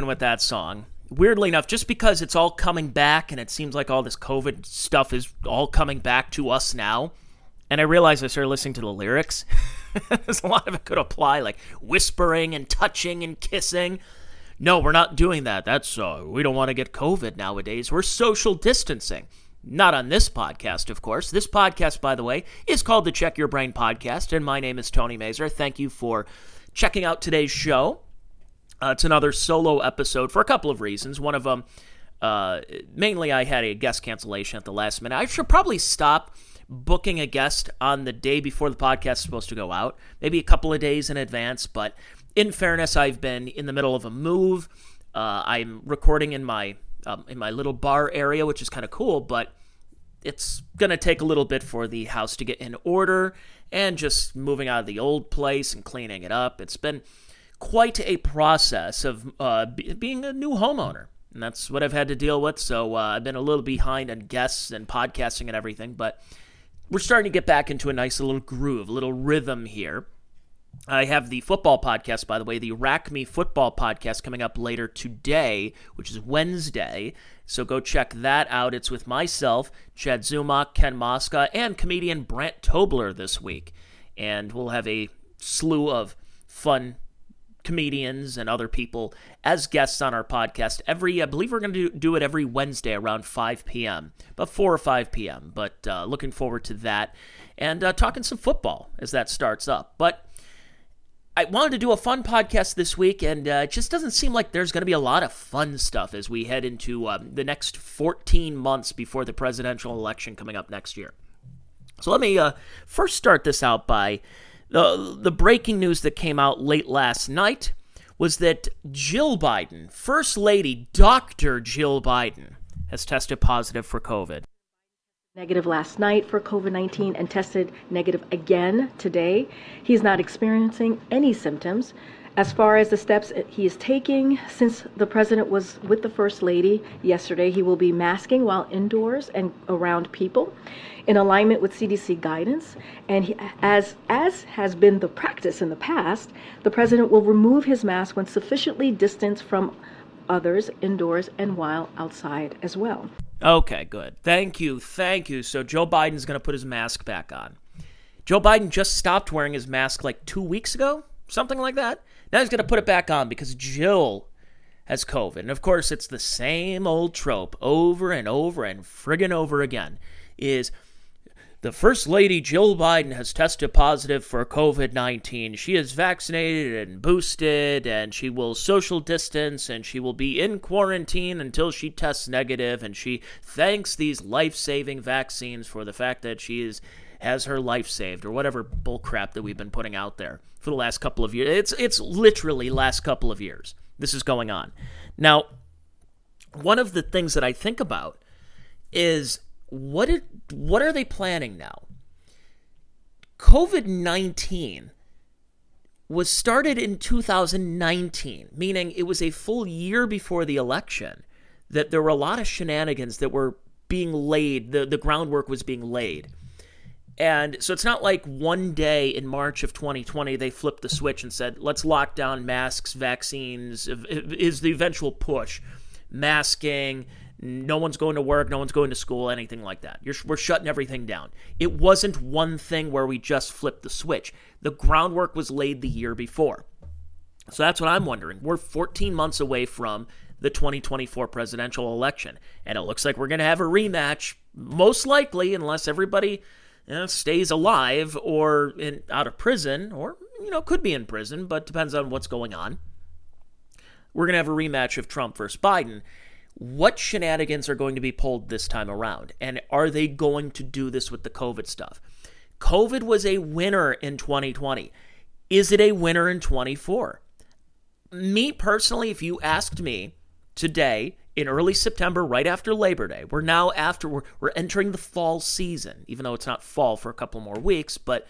open with that song. Weirdly enough, just because it's all coming back and it seems like all this COVID stuff is all coming back to us now, and I realized I started listening to the lyrics. A lot of it could apply, like whispering and touching and kissing. No, we're not doing that. That's uh, we don't want to get COVID nowadays. We're social distancing. Not on this podcast, of course. This podcast, by the way, is called the Check Your Brain Podcast, and my name is Tony Mazur. Thank you for checking out today's show. Uh, it's another solo episode for a couple of reasons. One of them, uh, mainly, I had a guest cancellation at the last minute. I should probably stop booking a guest on the day before the podcast is supposed to go out, maybe a couple of days in advance. But in fairness, I've been in the middle of a move. Uh, I'm recording in my um, in my little bar area, which is kind of cool, but it's gonna take a little bit for the house to get in order and just moving out of the old place and cleaning it up. It's been quite a process of uh, b- being a new homeowner. And that's what I've had to deal with. So uh, I've been a little behind on guests and podcasting and everything, but we're starting to get back into a nice little groove, a little rhythm here. I have the football podcast, by the way, the Rack Me football podcast coming up later today, which is Wednesday. So go check that out. It's with myself, Chad Zumock, Ken Mosca, and comedian Brant Tobler this week. And we'll have a slew of fun comedians and other people as guests on our podcast every i believe we're going to do it every wednesday around 5 p.m but 4 or 5 p.m but uh, looking forward to that and uh, talking some football as that starts up but I wanted to do a fun podcast this week, and uh, it just doesn't seem like there's going to be a lot of fun stuff as we head into um, the next 14 months before the presidential election coming up next year. So let me uh, first start this out by the, the breaking news that came out late last night was that Jill Biden, First Lady Dr. Jill Biden, has tested positive for COVID. Negative last night for COVID 19 and tested negative again today. He's not experiencing any symptoms. As far as the steps he is taking, since the president was with the First Lady yesterday, he will be masking while indoors and around people in alignment with CDC guidance. And he, as, as has been the practice in the past, the president will remove his mask when sufficiently distanced from others indoors and while outside as well. Okay, good. Thank you. Thank you. So Joe Biden's going to put his mask back on. Joe Biden just stopped wearing his mask like two weeks ago, something like that. Now he's going to put it back on because Jill has COVID. And of course, it's the same old trope over and over and friggin' over again is the First Lady Jill Biden has tested positive for COVID 19. She is vaccinated and boosted, and she will social distance, and she will be in quarantine until she tests negative. and she thanks these life saving vaccines for the fact that she is has her life saved or whatever bullcrap that we've been putting out there for the last couple of years. It's it's literally last couple of years. This is going on. Now, one of the things that I think about is what did what are they planning now? COVID-19 was started in 2019, meaning it was a full year before the election that there were a lot of shenanigans that were being laid, the, the groundwork was being laid. And so it's not like one day in March of 2020 they flipped the switch and said, let's lock down masks, vaccines, is the eventual push. Masking, no one's going to work, no one's going to school, anything like that. You're, we're shutting everything down. It wasn't one thing where we just flipped the switch. The groundwork was laid the year before. So that's what I'm wondering. We're 14 months away from the 2024 presidential election, and it looks like we're going to have a rematch, most likely, unless everybody you know, stays alive or in, out of prison, or you know, could be in prison, but depends on what's going on. We're going to have a rematch of Trump versus Biden what shenanigans are going to be pulled this time around? And are they going to do this with the COVID stuff? COVID was a winner in 2020. Is it a winner in 24? Me personally, if you asked me today in early September, right after Labor Day, we're now after, we're, we're entering the fall season, even though it's not fall for a couple more weeks, but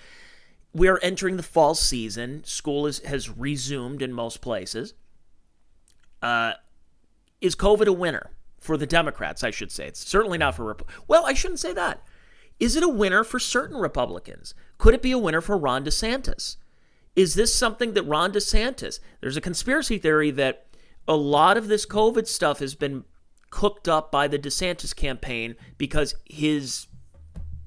we are entering the fall season. School is, has resumed in most places. Uh, is COVID a winner for the Democrats? I should say. It's certainly not for. Rep- well, I shouldn't say that. Is it a winner for certain Republicans? Could it be a winner for Ron DeSantis? Is this something that Ron DeSantis? There's a conspiracy theory that a lot of this COVID stuff has been cooked up by the DeSantis campaign because his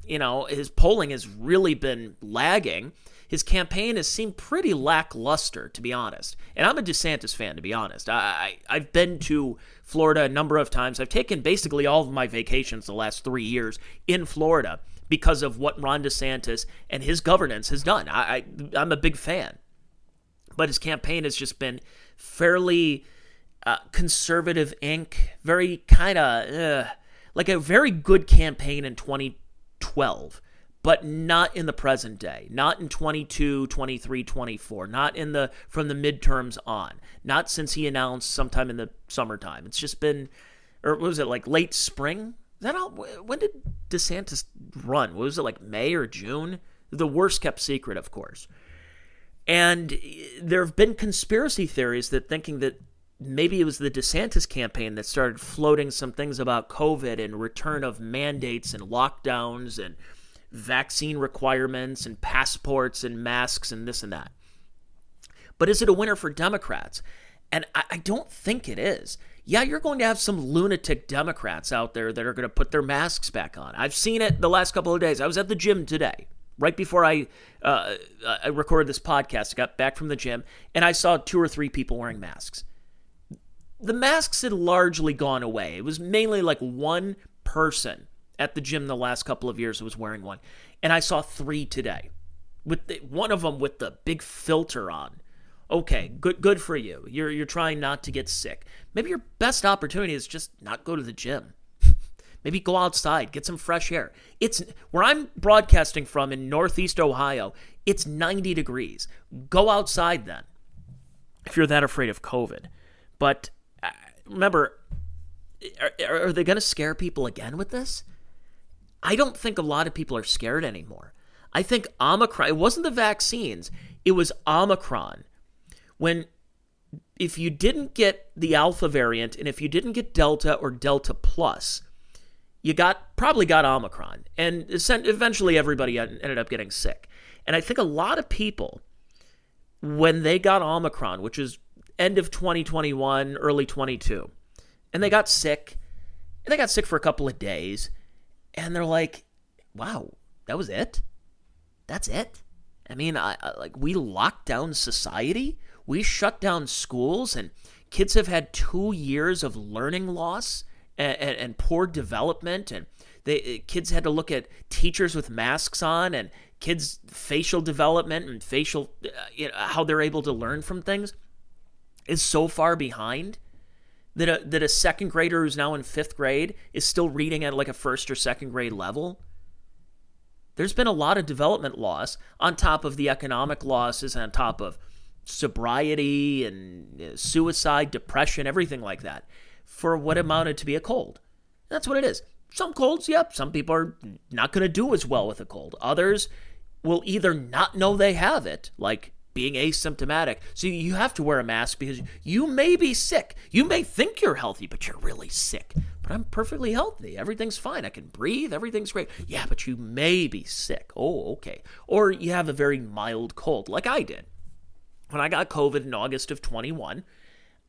you know, his polling has really been lagging. His campaign has seemed pretty lackluster, to be honest. And I'm a DeSantis fan, to be honest. I, I, have been to Florida a number of times. I've taken basically all of my vacations the last three years in Florida because of what Ron DeSantis and his governance has done. I, I, I'm a big fan. But his campaign has just been fairly uh, conservative ink, very kind of uh, like a very good campaign in 2012, but not in the present day, not in 22, 23, 24, not in the from the midterms on, not since he announced sometime in the summertime. It's just been, or was it like late spring? Is that all? When did DeSantis run? Was it like May or June? The worst kept secret, of course. And there have been conspiracy theories that thinking that maybe it was the DeSantis campaign that started floating some things about COVID and return of mandates and lockdowns and vaccine requirements and passports and masks and this and that. But is it a winner for Democrats? And I, I don't think it is. Yeah, you're going to have some lunatic Democrats out there that are going to put their masks back on. I've seen it the last couple of days. I was at the gym today right before I uh, I recorded this podcast. I got back from the gym and I saw two or three people wearing masks the masks had largely gone away. It was mainly like one person at the gym the last couple of years who was wearing one, and I saw three today. With the, one of them with the big filter on. Okay, good good for you. You're you're trying not to get sick. Maybe your best opportunity is just not go to the gym. Maybe go outside, get some fresh air. It's where I'm broadcasting from in Northeast Ohio. It's 90 degrees. Go outside then. If you're that afraid of COVID. But remember, are, are they going to scare people again with this? I don't think a lot of people are scared anymore. I think Omicron, it wasn't the vaccines, it was Omicron. When, if you didn't get the Alpha variant and if you didn't get Delta or Delta Plus, you got probably got Omicron. And eventually everybody ended up getting sick. And I think a lot of people, when they got Omicron, which is end of 2021, early 22. And they got sick. And they got sick for a couple of days. And they're like, wow, that was it? That's it? I mean, I, I, like we locked down society, we shut down schools, and kids have had two years of learning loss and, and, and poor development. And they, kids had to look at teachers with masks on and kids' facial development and facial, uh, you know, how they're able to learn from things is so far behind that a, that a second grader who's now in fifth grade is still reading at like a first or second grade level. There's been a lot of development loss on top of the economic losses, on top of sobriety and uh, suicide, depression, everything like that, for what amounted to be a cold. That's what it is. Some colds, yep, some people are not going to do as well with a cold. Others will either not know they have it, like being asymptomatic. So you have to wear a mask because you may be sick. You may think you're healthy, but you're really sick. But I'm perfectly healthy. Everything's fine. I can breathe. Everything's great. Yeah, but you may be sick. Oh, okay. Or you have a very mild cold, like I did. When I got COVID in August of 21,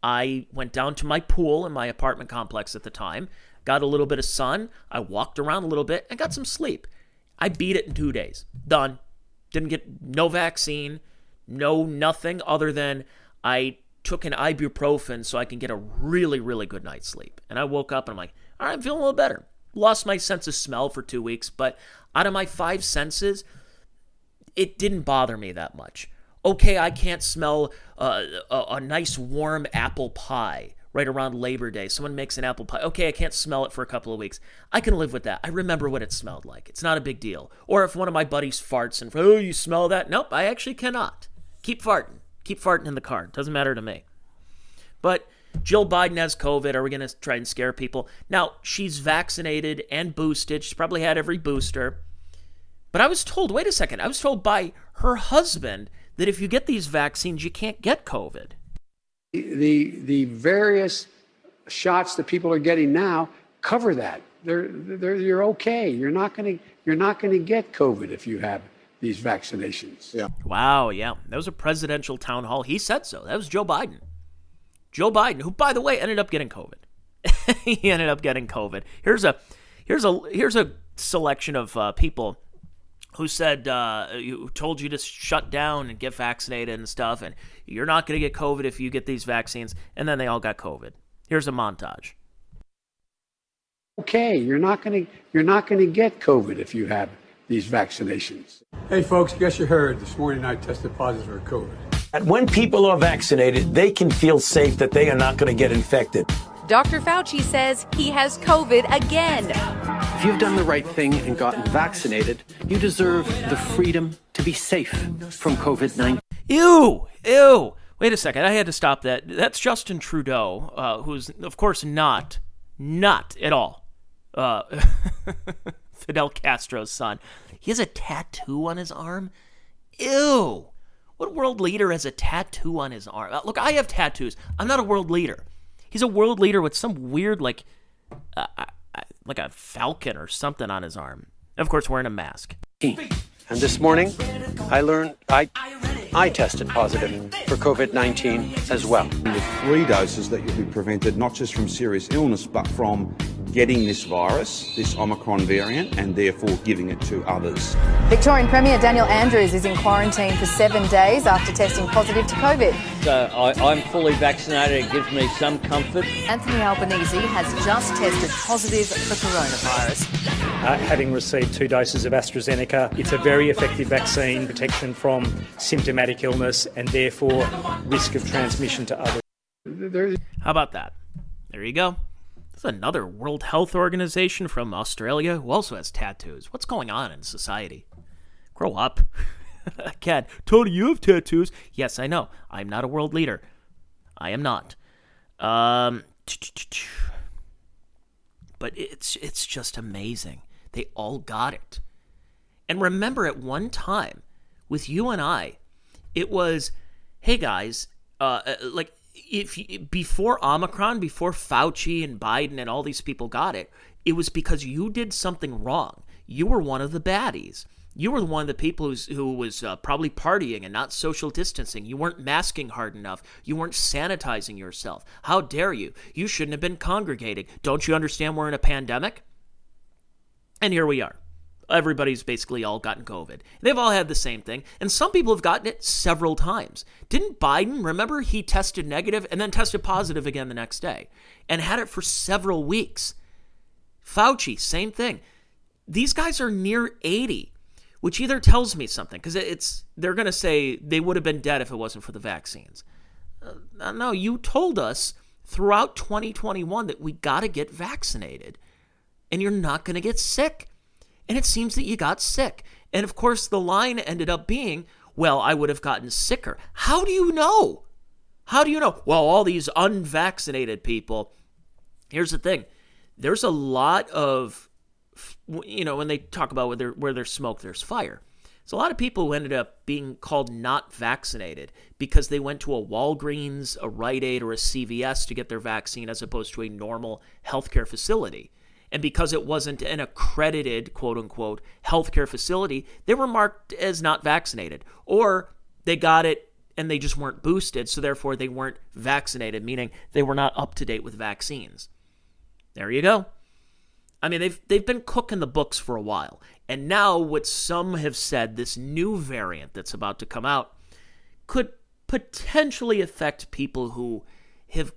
I went down to my pool in my apartment complex at the time, got a little bit of sun. I walked around a little bit and got some sleep. I beat it in two days. Done. Didn't get no vaccine no nothing other than I took an ibuprofen so I can get a really, really good night's sleep. And I woke up and I'm like, all right, I'm feeling a little better. Lost my sense of smell for two weeks, but out of my five senses, it didn't bother me that much. Okay, I can't smell uh, a, a nice warm apple pie right around Labor Day. Someone makes an apple pie. Okay, I can't smell it for a couple of weeks. I can live with that. I remember what it smelled like. It's not a big deal. Or if one of my buddies farts and, oh, you smell that? Nope, I actually cannot. Keep farting. Keep farting in the car. Doesn't matter to me. But Jill Biden has COVID. Are we going to try and scare people? Now, she's vaccinated and boosted. She's probably had every booster. But I was told, wait a second, I was told by her husband that if you get these vaccines, you can't get COVID. The, the various shots that people are getting now cover that. They're, they're, you're okay. You're not going to you're not going to get COVID if you have these vaccinations. Yeah. Wow, yeah. That was a presidential town hall. He said so. That was Joe Biden. Joe Biden, who by the way ended up getting COVID. he ended up getting COVID. Here's a here's a here's a selection of uh, people who said uh, who told you to shut down and get vaccinated and stuff, and you're not going to get COVID if you get these vaccines, and then they all got COVID. Here's a montage. Okay, you're not going to you're not going to get COVID if you have these vaccinations. Hey, folks, guess you heard this morning I tested positive for COVID. And when people are vaccinated, they can feel safe that they are not going to get infected. Dr. Fauci says he has COVID again. If you've done the right thing and gotten vaccinated, you deserve the freedom to be safe from COVID 19. Ew, ew. Wait a second, I had to stop that. That's Justin Trudeau, uh, who's, of course, not, not at all uh, Fidel Castro's son. He has a tattoo on his arm? Ew. What world leader has a tattoo on his arm? Uh, look, I have tattoos. I'm not a world leader. He's a world leader with some weird, like, uh, uh, like a falcon or something on his arm. Of course, wearing a mask. And this morning, I learned I, I tested positive for COVID 19 as well. With three doses, that you'll be prevented not just from serious illness, but from getting this virus, this Omicron variant, and therefore giving it to others. Victorian Premier Daniel Andrews is in quarantine for seven days after testing positive to COVID. So I, am fully vaccinated. It gives me some comfort. Anthony Albanese has just tested positive for coronavirus. Uh, having received two doses of AstraZeneca, it's a very effective vaccine, protection from symptomatic illness and therefore risk of transmission to others. How about that? There you go. There's another World Health Organization from Australia who also has tattoos. What's going on in society? Grow up. Cat, Tony, you have tattoos. Yes, I know. I'm not a world leader. I am not. Um, but it's it's just amazing. They all got it. And remember, at one time, with you and I, it was, hey guys, uh, uh like if before Omicron, before Fauci and Biden and all these people got it, it was because you did something wrong. You were one of the baddies. You were one of the people who was uh, probably partying and not social distancing. You weren't masking hard enough. You weren't sanitizing yourself. How dare you? You shouldn't have been congregating. Don't you understand we're in a pandemic? And here we are. Everybody's basically all gotten COVID. They've all had the same thing, and some people have gotten it several times. Didn't Biden, remember, he tested negative and then tested positive again the next day and had it for several weeks? Fauci, same thing. These guys are near 80, which either tells me something because it's they're going to say they would have been dead if it wasn't for the vaccines. Uh, no, you told us throughout 2021 that we got to get vaccinated and you're not going to get sick and it seems that you got sick. And of course, the line ended up being, well, I would have gotten sicker. How do you know? How do you know? Well, all these unvaccinated people. Here's the thing there's a lot of, you know, when they talk about where, there, where there's smoke, there's fire. There's a lot of people who ended up being called not vaccinated because they went to a Walgreens, a Rite Aid, or a CVS to get their vaccine as opposed to a normal healthcare facility. And because it wasn't an accredited, quote unquote, healthcare facility, they were marked as not vaccinated. Or they got it and they just weren't boosted, so therefore they weren't vaccinated, meaning they were not up to date with vaccines. There you go. I mean, they've they've been cooking the books for a while, and now what some have said, this new variant that's about to come out, could potentially affect people who have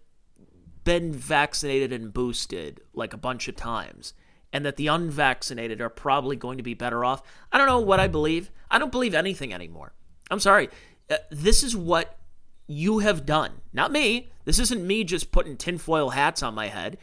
been vaccinated and boosted like a bunch of times and that the unvaccinated are probably going to be better off. I don't know what I believe. I don't believe anything anymore. I'm sorry. Uh, this is what you have done. Not me. This isn't me just putting tinfoil hats on my head.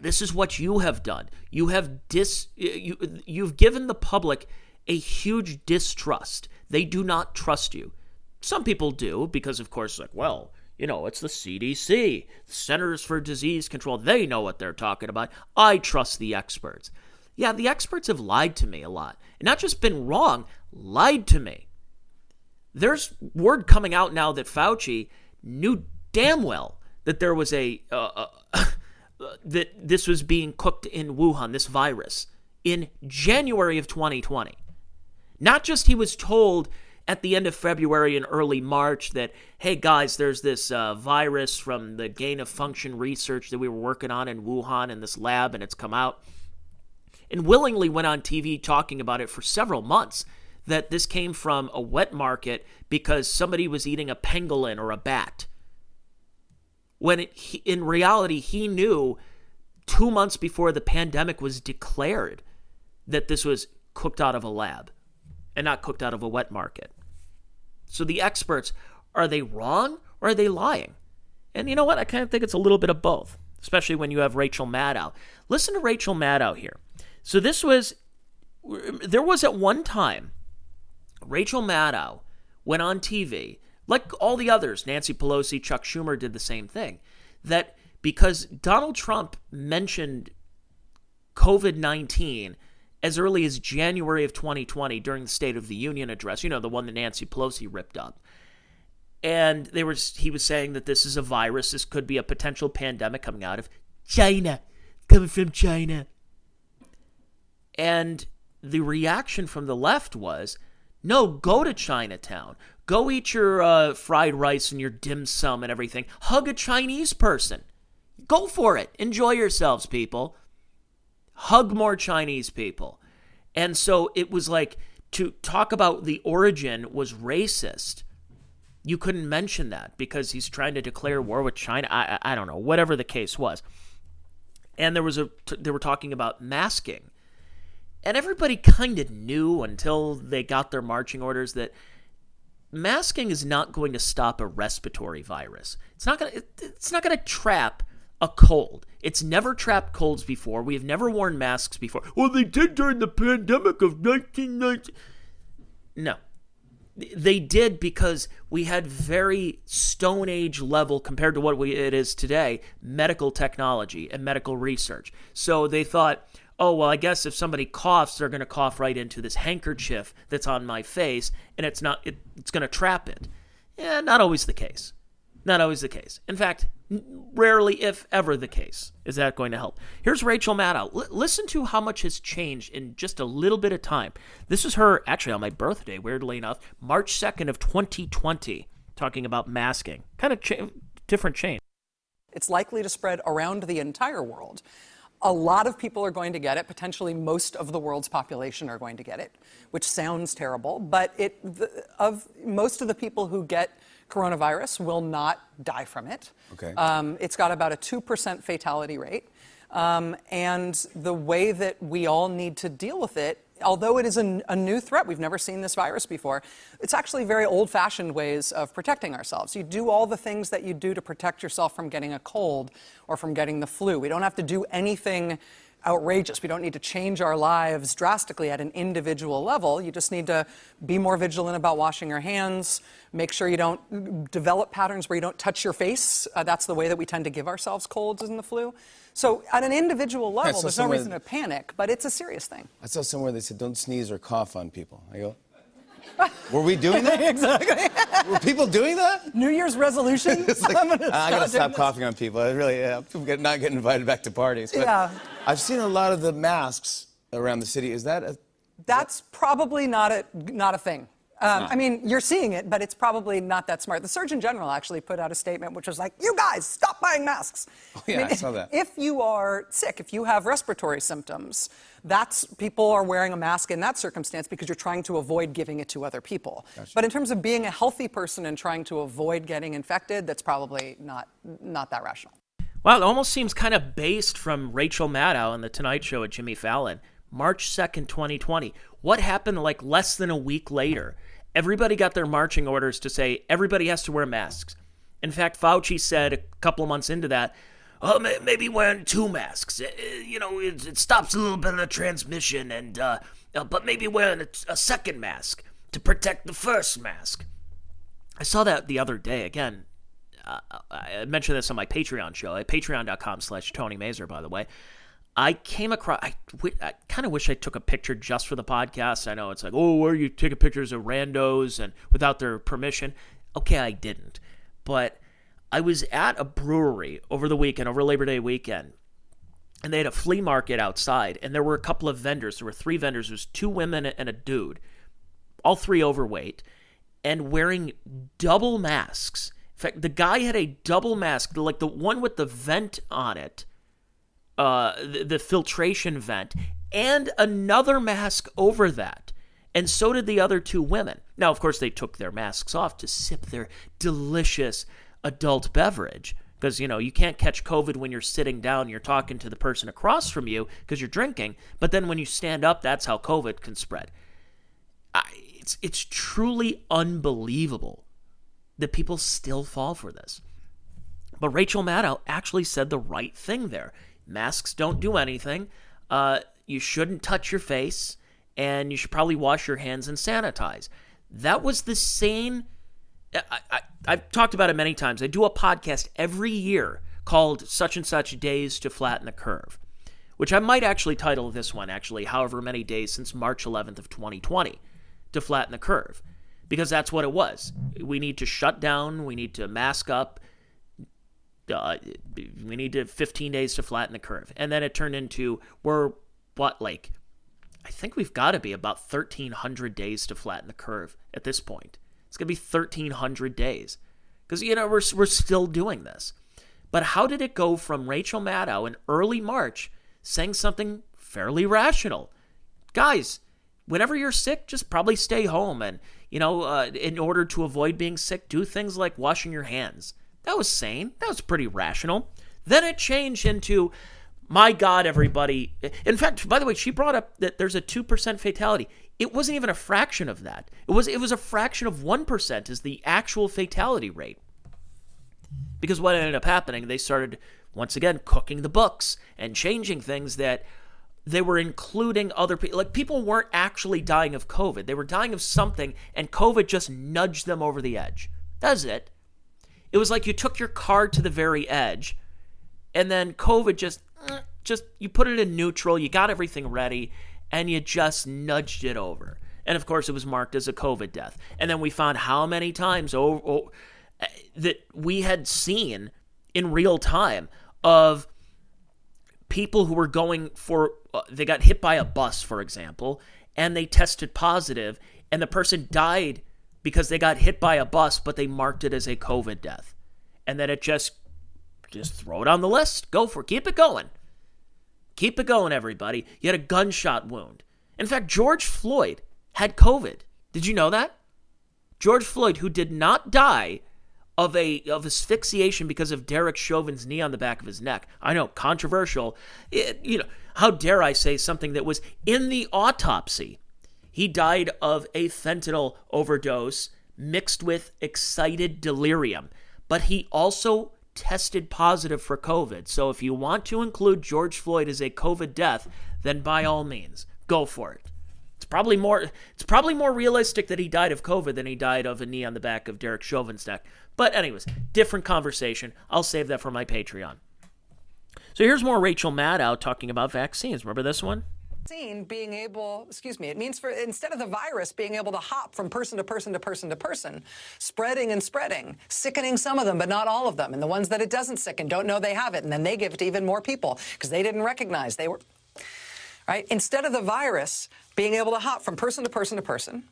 This is what you have done. You have dis you you've given the public a huge distrust. They do not trust you. Some people do because of course like, well, you know, it's the CDC, Centers for Disease Control. They know what they're talking about. I trust the experts. Yeah, the experts have lied to me a lot. And not just been wrong, lied to me. There's word coming out now that Fauci knew damn well that there was a uh, uh, that this was being cooked in Wuhan, this virus, in January of 2020. Not just he was told at the end of February and early March that, hey guys, there's this uh, virus from the gain of function research that we were working on in Wuhan in this lab and it's come out. And willingly went on TV talking about it for several months that this came from a wet market because somebody was eating a pangolin or a bat. When it, he, in reality, he knew two months before the pandemic was declared that this was cooked out of a lab and not cooked out of a wet market. So the experts, are they wrong or are they lying? And you know what? I kind of think it's a little bit of both, especially when you have Rachel Maddow. Listen to Rachel Maddow here. So this was, there was at one time, Rachel Maddow went on TV, like all the others, Nancy Pelosi, Chuck Schumer did the same thing, that because Donald Trump mentioned COVID 19 as early as January of 2020 during the State of the Union address, you know, the one that Nancy Pelosi ripped up. And they were he was saying that this is a virus, this could be a potential pandemic coming out of China, coming from China. And the reaction from the left was, no, go to Chinatown. Go eat your uh, fried rice and your dim sum and everything. Hug a Chinese person. Go for it. Enjoy yourselves, people hug more Chinese people. And so it was like to talk about the origin was racist. You couldn't mention that because he's trying to declare war with China. I, I don't know, whatever the case was. And there was a they were talking about masking. And everybody kind of knew until they got their marching orders that masking is not going to stop a respiratory virus. It's not going to it's not going to trap a cold. It's never trapped colds before. We have never worn masks before. Well, they did during the pandemic of 1990. No. They did because we had very Stone Age level, compared to what we, it is today, medical technology and medical research. So they thought, oh, well, I guess if somebody coughs, they're going to cough right into this handkerchief that's on my face, and it's not, it, it's going to trap it. Yeah, not always the case. Not always the case. In fact, rarely, if ever, the case. Is that going to help? Here's Rachel Maddow. L- listen to how much has changed in just a little bit of time. This is her, actually, on my birthday, weirdly enough, March 2nd of 2020, talking about masking. Kind of cha- different change. It's likely to spread around the entire world. A lot of people are going to get it. Potentially, most of the world's population are going to get it, which sounds terrible. But it, the, of most of the people who get coronavirus will not die from it. Okay. Um, it's got about a 2% fatality rate. Um, and the way that we all need to deal with it, although it is a, a new threat, we've never seen this virus before, it's actually very old fashioned ways of protecting ourselves. You do all the things that you do to protect yourself from getting a cold or from getting the flu. We don't have to do anything outrageous. We don't need to change our lives drastically at an individual level. You just need to be more vigilant about washing your hands, make sure you don't develop patterns where you don't touch your face. Uh, that's the way that we tend to give ourselves colds and the flu. So, at an individual level, there's no reason to panic, but it's a serious thing. I saw somewhere they said don't sneeze or cough on people. I go, were we doing that? exactly. Were people doing that? New Year's resolution? like, I'm gonna ah, I gotta stop coughing on people. I really, yeah, I'm get- not getting invited back to parties. But Yeah. I've seen a lot of the masks around the city. Is that a, That's probably not a not a thing. Um. I mean, you're seeing it, but it's probably not that smart. The Surgeon General actually put out a statement which was like, "You guys, stop buying masks." Oh, yeah, I saw that. If you are sick, if you have respiratory symptoms, that's people are wearing a mask in that circumstance because you're trying to avoid giving it to other people. But in terms of being a healthy person and trying to avoid getting infected, that's probably not not that rational. Well, it almost seems kind of based from Rachel Maddow on The Tonight Show with Jimmy Fallon. March 2nd, 2020. What happened like less than a week later? Everybody got their marching orders to say everybody has to wear masks. In fact, Fauci said a couple of months into that, oh, maybe wearing two masks. Uh, uh, You know, it, it stops a little bit of the transmission, and uh, uh, but maybe wearing a, a second mask to protect the first mask. I saw that the other day again. Uh, I mentioned this on my Patreon show at patreon.com slash Tony Mazur, by the way. I came across, I, I kind of wish I took a picture just for the podcast. I know it's like, oh, where are you taking pictures of randos and without their permission. Okay, I didn't. But I was at a brewery over the weekend, over Labor Day weekend, and they had a flea market outside, and there were a couple of vendors. There were three vendors. There was two women and a dude. all three overweight, and wearing double masks. In fact, the guy had a double mask, like the one with the vent on it, uh, the, the filtration vent, and another mask over that. And so did the other two women. Now, of course, they took their masks off to sip their delicious adult beverage. Because you know you can't catch covid when you're sitting down you're talking to the person across from you because you're drinking. But then when you stand up that's how covid can spread. I, it's it's truly unbelievable that people still fall for this. But rachel maddow actually said the right thing there masks don't do anything uh, you shouldn't touch your face and you should probably wash your hands and sanitize that was the same I, have talked about it many times. I do a podcast every year called Such and Such Days to Flatten the Curve, which I might actually title this one, actually, however many days since March 11th of 2020 to flatten the curve, because that's what it was. We need to shut down, we need to mask up, uh, we need to 15 days to flatten the curve. And then it turned into, we're what, like, I think we've got to be about 1,300 days to flatten the curve at this point. It's going to be 1,300 days. Because, you know, we're, we're still doing this. But how did it go from Rachel Maddow in early March saying something fairly rational? Guys, whenever you're sick, just probably stay home. And, you know, uh, in order to avoid being sick, do things like washing your hands. That was sane. That was pretty rational. Then it changed into, my God, everybody. In fact, by the way, she brought up that there's a 2% fatality. It wasn't even a fraction of that. It was it was a fraction of 1% is the actual fatality rate. Because what ended up happening, they started once again cooking the books and changing things that they were including other people. Like people weren't actually dying of COVID. They were dying of something and COVID just nudged them over the edge. That's it. It was like you took your car to the very edge and then COVID just just you put it in neutral, you got everything ready and you just nudged it over. And of course, it was marked as a COVID death. And then we found how many times oh, oh, that we had seen in real time of people who were going for, uh, they got hit by a bus, for example, and they tested positive, and the person died because they got hit by a bus, but they marked it as a COVID death. And then it just, just throw it on the list. Go for it. Keep it going. Keep it going, everybody. You had a gunshot wound. In fact, George Floyd had COVID. Did you know that? George Floyd, who did not die of a of asphyxiation because of Derek Chauvin's knee on the back of his neck. I know, controversial. It, you know, how dare I say something that was in the autopsy? He died of a fentanyl overdose mixed with excited delirium, but he also tested positive for COVID. So if you want to include George Floyd as a COVID death, then by all means, go for it. It's probably more it's probably more realistic that he died of COVID than he died of a knee on the back of Derek Chauvin's neck. But anyways, different conversation. I'll save that for my Patreon. So here's more Rachel Maddow talking about vaccines. Remember this one? Vaccine being able, excuse me, it means for instead of the virus being able to hop from person to person to person to person, spreading and spreading, sickening some of them, but not all of them. And the ones that it doesn't sicken don't know they have it. And then they give it to even more people because they didn't recognize they were. Right? Instead of the virus being able to hop from person to person to person,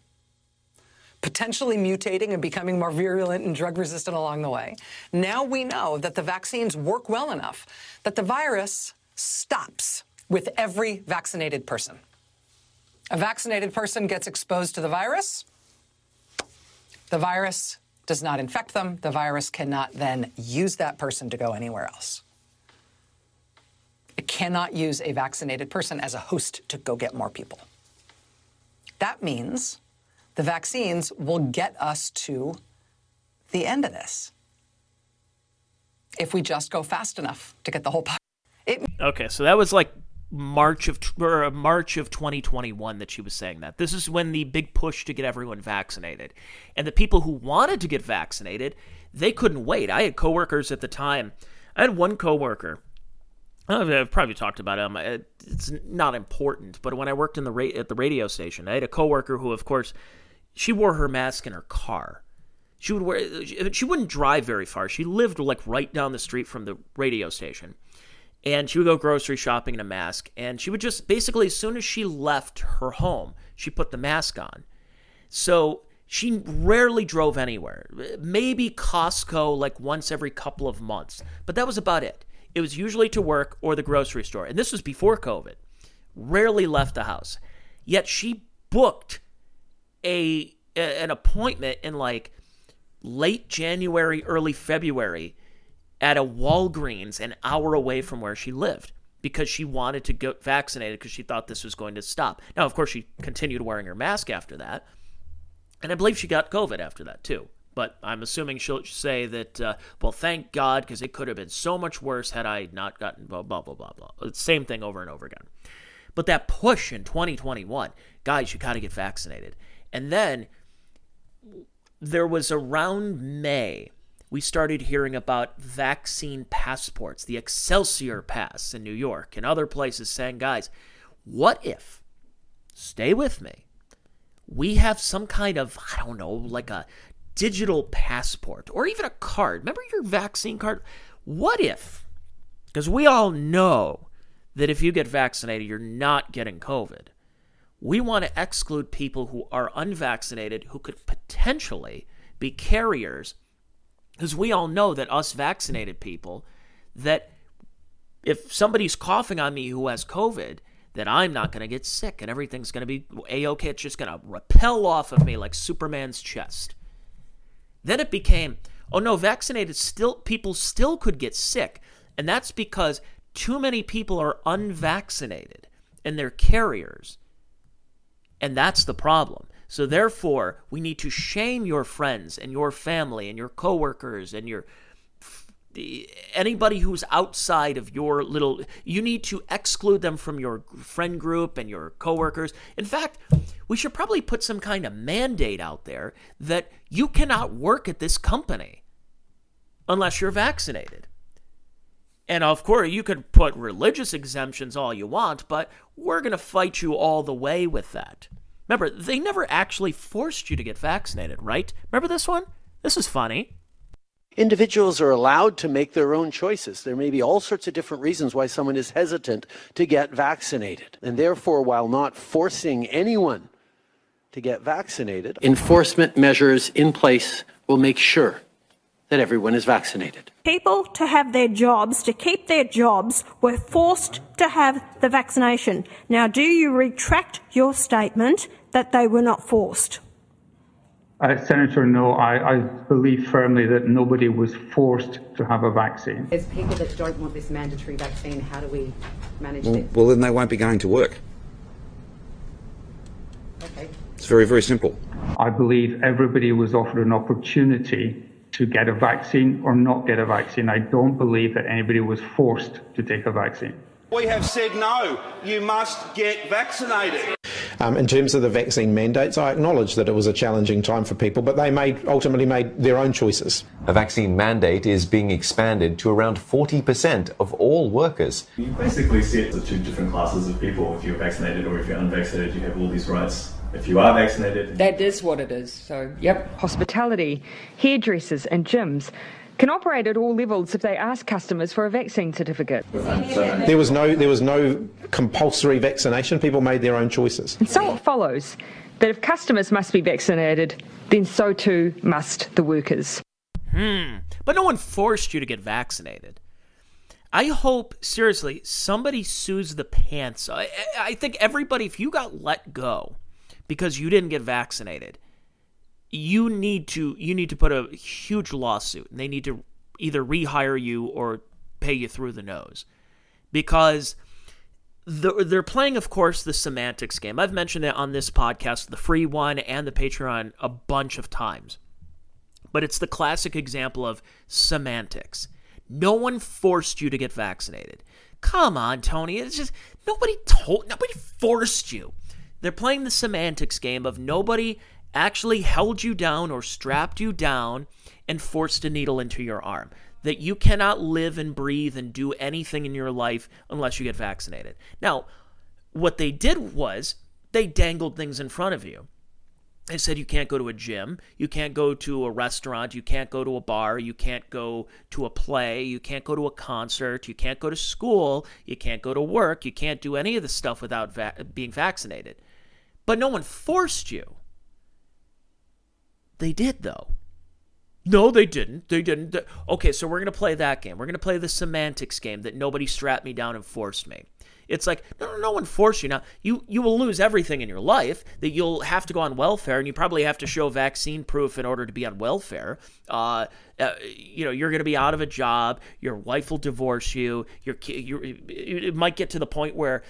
potentially mutating and becoming more virulent and drug resistant along the way. Now we know that the vaccines work well enough that the virus stops with every vaccinated person. A vaccinated person gets exposed to the virus. The virus does not infect them. The virus cannot then use that person to go anywhere else. It cannot use a vaccinated person as a host to go get more people. That means the vaccines will get us to the end of this if we just go fast enough to get the whole. It- okay, so that was like March of March of 2021 that she was saying that. This is when the big push to get everyone vaccinated. And the people who wanted to get vaccinated, they couldn't wait. I had coworkers at the time. I had one coworker. I've probably talked about him. It's not important, but when I worked in the ra- at the radio station, I had a coworker who, of course, she wore her mask in her car. She would wear. She wouldn't drive very far. She lived like right down the street from the radio station and she would go grocery shopping in a mask and she would just basically as soon as she left her home she put the mask on So she rarely drove anywhere. Maybe Costco like once every couple of months, but that was about it. It was usually to work or the grocery store. And this was before COVID. Rarely left the house. Yet she booked a an appointment in like late January, early February at a Walgreens an hour away from where she lived because she wanted to get vaccinated because she thought this was going to stop. Now, of course, she continued wearing her mask after that. And I believe she got COVID after that, too. But I'm assuming she'll say that, uh, well, thank God, because it could have been so much worse had I not gotten blah, blah, blah, blah, blah. Same thing over and over again. But that push in 2021, guys, you got to get vaccinated. And then there was around May, we started hearing about vaccine passports, the Excelsior Pass in New York and other places saying, guys, what if, stay with me, we have some kind of, I don't know, like a digital passport or even a card. Remember your vaccine card? What if, because we all know that if you get vaccinated, you're not getting COVID. We want to exclude people who are unvaccinated who could potentially be carriers because we all know that us vaccinated people that if somebody's coughing on me who has covid that I'm not going to get sick and everything's going to be a-okay. It's just going to repel off of me like Superman's chest. Then it became, oh no, vaccinated still people still could get sick, and that's because too many people are unvaccinated and they're carriers. And that's the problem. So therefore, we need to shame your friends and your family and your coworkers and your anybody who's outside of your little you need to exclude them from your friend group and your coworkers. In fact we should probably put some kind of mandate out there that you cannot work at this company unless you're vaccinated. And of course you could put religious exemptions all you want but we're going to fight you all the way with that remember they never actually forced you to get vaccinated right remember this one this is funny Individuals are allowed to make their own choices. There may be all sorts of different reasons why someone is hesitant to get vaccinated. And therefore, while not forcing anyone to get vaccinated, enforcement measures in place will make sure that everyone is vaccinated. People to have their jobs, to keep their jobs, were forced to have the vaccination. Now, do you retract your statement that they were not forced? Uh, Senator, no, I, I, believe firmly that nobody was forced to have a vaccine. There's people that don't want this mandatory vaccine. How do we manage well, this? Well, then they won't be going to work. Okay. It's very, very simple. I believe everybody was offered an opportunity to get a vaccine or not get a vaccine. I don't believe that anybody was forced to take a vaccine. We have said no, you must get vaccinated. Um, in terms of the vaccine mandates, I acknowledge that it was a challenging time for people, but they made ultimately made their own choices. A vaccine mandate is being expanded to around 40% of all workers. You basically see it as two different classes of people. If you're vaccinated or if you're unvaccinated, you have all these rights. If you are vaccinated, that is what it is. So, yep. Hospitality, hairdressers, and gyms can operate at all levels if they ask customers for a vaccine certificate. There was no there was no compulsory vaccination. People made their own choices. And so it follows that if customers must be vaccinated, then so too must the workers. Hmm. But no one forced you to get vaccinated. I hope seriously somebody sues the pants. I, I think everybody, if you got let go because you didn't get vaccinated, you need to you need to put a huge lawsuit and they need to either rehire you or pay you through the nose. Because the, they're playing of course the semantics game. I've mentioned it on this podcast the free one and the patreon a bunch of times. But it's the classic example of semantics. No one forced you to get vaccinated. Come on tony. It's just nobody told nobody forced you they're playing the semantics game of nobody actually held you down or strapped you down and forced a needle into your arm. That you cannot live and breathe and do anything in your life unless you get vaccinated. Now, what they did was they dangled things in front of you. They said you can't go to a gym, you can't go to a restaurant, you can't go to a bar, you can't go to a play, you can't go to a concert, you can't go to school, you can't go to work, you can't do any of the stuff without va- being vaccinated. But no one forced you. They did, though. No, they didn't. They didn't. Okay, so we're going to play that game. We're going to play the semantics game that nobody strapped me down and forced me. It's like no, no, no one forced you. Now you you will lose everything in your life. That you'll have to go on welfare, and you probably have to show vaccine proof in order to be on welfare. Uh, uh, you know, you're going to be out of a job. Your wife will divorce you. Your you it might get to the point where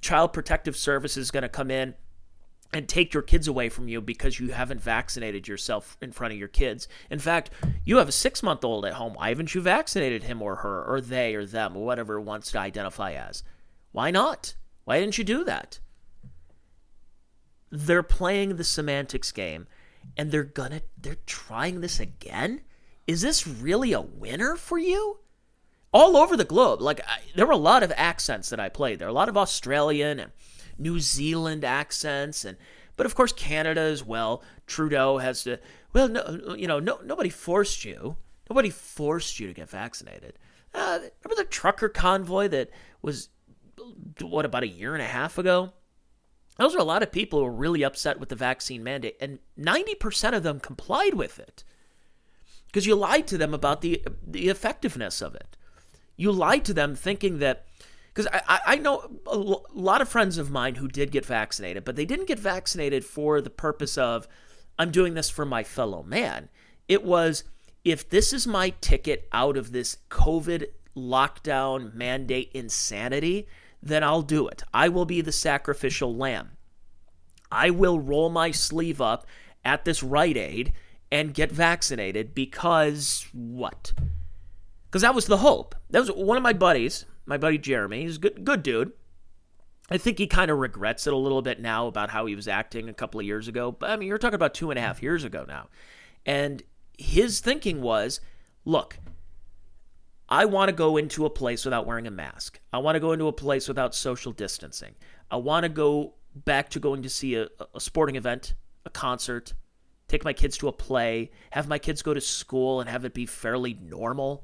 Child Protective Service is going to come in and take your kids away from you because you haven't vaccinated yourself in front of your kids. In fact, you have a six month old at home. Why haven't you vaccinated him or her or they or them or whatever wants to identify as? Why not? Why didn't you do that? They're playing the semantics game and they're gonna they're trying this again? Is this really a winner for you? All over the globe. Like I, there were a lot of accents that I played. There were a lot of Australian and New Zealand accents and but of course Canada as well. Trudeau has to well no you know no nobody forced you. Nobody forced you to get vaccinated. Uh, remember the trucker convoy that was what about a year and a half ago? Those are a lot of people who were really upset with the vaccine mandate, and 90% of them complied with it because you lied to them about the the effectiveness of it. You lied to them thinking that because I, I know a lot of friends of mine who did get vaccinated, but they didn't get vaccinated for the purpose of I'm doing this for my fellow man. It was if this is my ticket out of this COVID lockdown mandate insanity, then I'll do it. I will be the sacrificial lamb. I will roll my sleeve up at this Rite Aid and get vaccinated because what? Because that was the hope. That was one of my buddies, my buddy Jeremy. He's a good, good dude. I think he kind of regrets it a little bit now about how he was acting a couple of years ago. But I mean, you're talking about two and a half years ago now. And his thinking was look, I want to go into a place without wearing a mask. I want to go into a place without social distancing. I want to go back to going to see a, a sporting event, a concert, take my kids to a play, have my kids go to school and have it be fairly normal.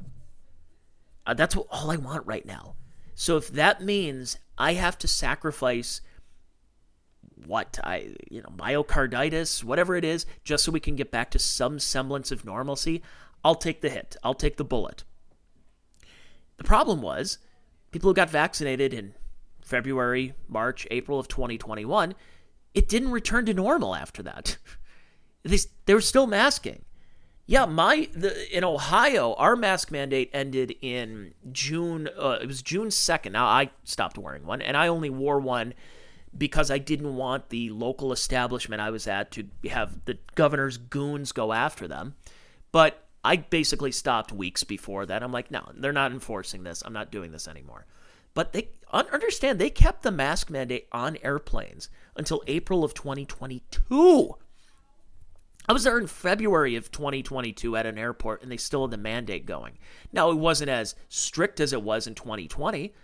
Uh, that's what, all I want right now. So if that means I have to sacrifice what I, you know, myocarditis, whatever it is, just so we can get back to some semblance of normalcy, I'll take the hit. I'll take the bullet. The problem was people who got vaccinated in February, March, April of 2021, it didn't return to normal after that. they, they were still masking. Yeah, my the, in Ohio, our mask mandate ended in June. Uh, it was June second. Now I stopped wearing one, and I only wore one because I didn't want the local establishment I was at to have the governor's goons go after them. But I basically stopped weeks before that. I'm like, no, they're not enforcing this. I'm not doing this anymore. But they understand they kept the mask mandate on airplanes until April of 2022. I was there in February of 2022 at an airport and they still had the mandate going. Now, it wasn't as strict as it was in 2020,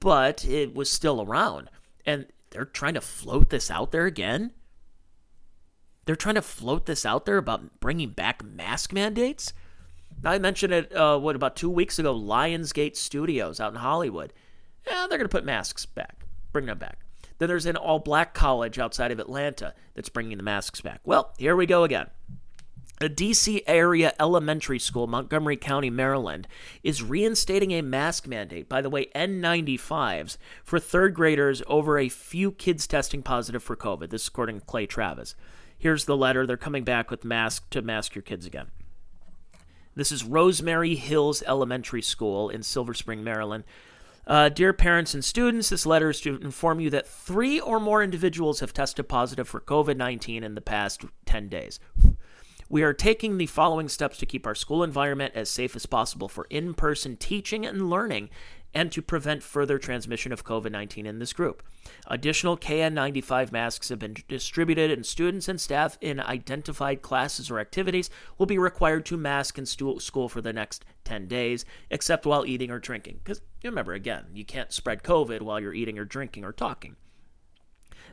but it was still around. And they're trying to float this out there again. They're trying to float this out there about bringing back mask mandates. Now, I mentioned it, uh, what, about two weeks ago, Lionsgate Studios out in Hollywood. Yeah, they're going to put masks back, bring them back. Then there's an all black college outside of Atlanta that's bringing the masks back. Well, here we go again. A DC area elementary school, Montgomery County, Maryland, is reinstating a mask mandate, by the way, N95s, for third graders over a few kids testing positive for COVID. This is according to Clay Travis. Here's the letter. They're coming back with mask to mask your kids again. This is Rosemary Hills Elementary School in Silver Spring, Maryland. Uh, dear parents and students, this letter is to inform you that three or more individuals have tested positive for COVID 19 in the past 10 days. We are taking the following steps to keep our school environment as safe as possible for in person teaching and learning and to prevent further transmission of COVID 19 in this group. Additional KN95 masks have been distributed, and students and staff in identified classes or activities will be required to mask in stu- school for the next 10 days, except while eating or drinking. Because remember, again, you can't spread COVID while you're eating or drinking or talking.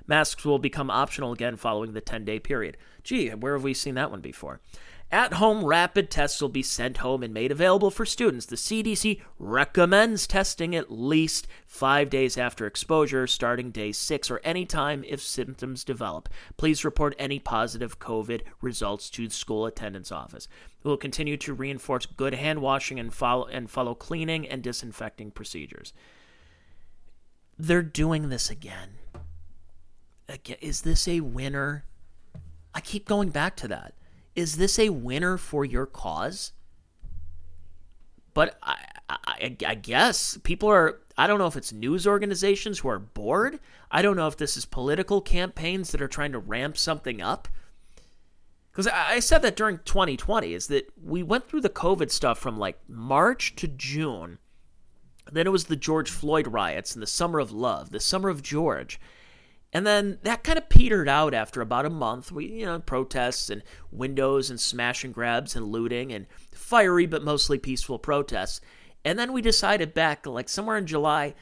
Masks will become optional again following the 10 day period. Gee, where have we seen that one before? At home rapid tests will be sent home and made available for students. The CDC recommends testing at least five days after exposure, starting day six, or any time if symptoms develop. Please report any positive COVID results to the school attendance office. We will continue to reinforce good hand washing and follow, and follow cleaning and disinfecting procedures. They're doing this again. Again, is this a winner? I keep going back to that. Is this a winner for your cause? But I, I, I guess people are. I don't know if it's news organizations who are bored. I don't know if this is political campaigns that are trying to ramp something up. Because I, I said that during 2020 is that we went through the COVID stuff from like March to June. Then it was the George Floyd riots and the Summer of Love, the Summer of George. And then that kind of petered out after about a month. We, you know, protests and windows and smash and grabs and looting and fiery but mostly peaceful protests. And then we decided back, like somewhere in July,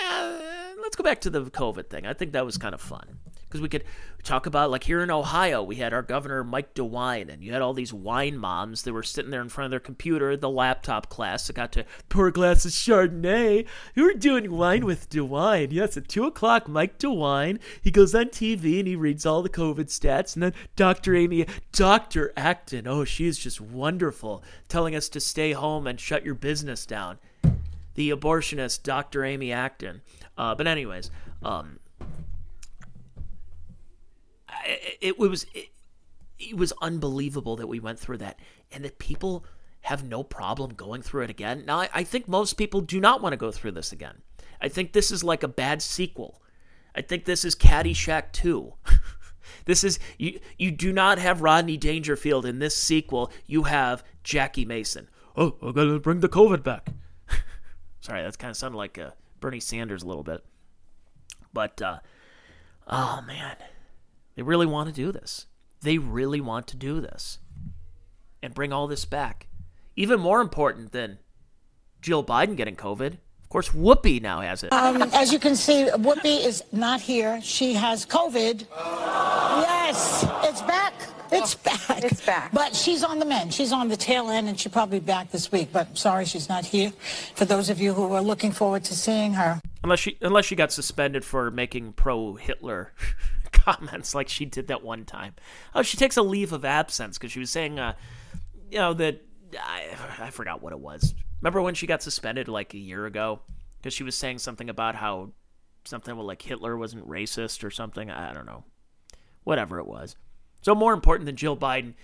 eh, let's go back to the COVID thing. I think that was kind of fun because we could talk about like here in Ohio, we had our governor Mike DeWine, and you had all these wine moms that were sitting there in front of their computer, the laptop class that got to pour a glass of Chardonnay. You were doing wine with DeWine. Yes, at two o'clock, Mike DeWine. He goes on TV and he reads all the COVID stats, and then Dr. Amy, Dr. Acton. Oh, she's just wonderful, telling us to stay home and shut your business down. The abortionist, Dr. Amy Acton. Uh, but anyways, um, it, was it, it was unbelievable that we went through that and that people have no problem going through it again. Now, I, I think most people do not want to go through this again. I think this is like a bad sequel. I think this is Caddyshack 2. this is you you do not have Rodney Dangerfield in this sequel. You have Jackie Mason. Oh, I gotta bring the COVID back. Sorry, that's kind of sounded like uh, Bernie Sanders a little bit. But uh, oh man, they really want to do this. They really want to do this and bring all this back. Even more important than Jill Biden getting COVID. Of course, Whoopi now has it. Um, as you can see, Whoopi is not here. She has COVID. Yes, it's back. It's back. It's back. But she's on the mend. She's on the tail end, and she'll probably be back this week. But sorry, she's not here. For those of you who are looking forward to seeing her. Unless she, unless she got suspended for making pro Hitler comments like she did that one time. Oh, she takes a leave of absence because she was saying, uh, you know, that I, I forgot what it was. Remember when she got suspended like a year ago because she was saying something about how something like Hitler wasn't racist or something. I don't know. Whatever it was. So more important than Jill Biden,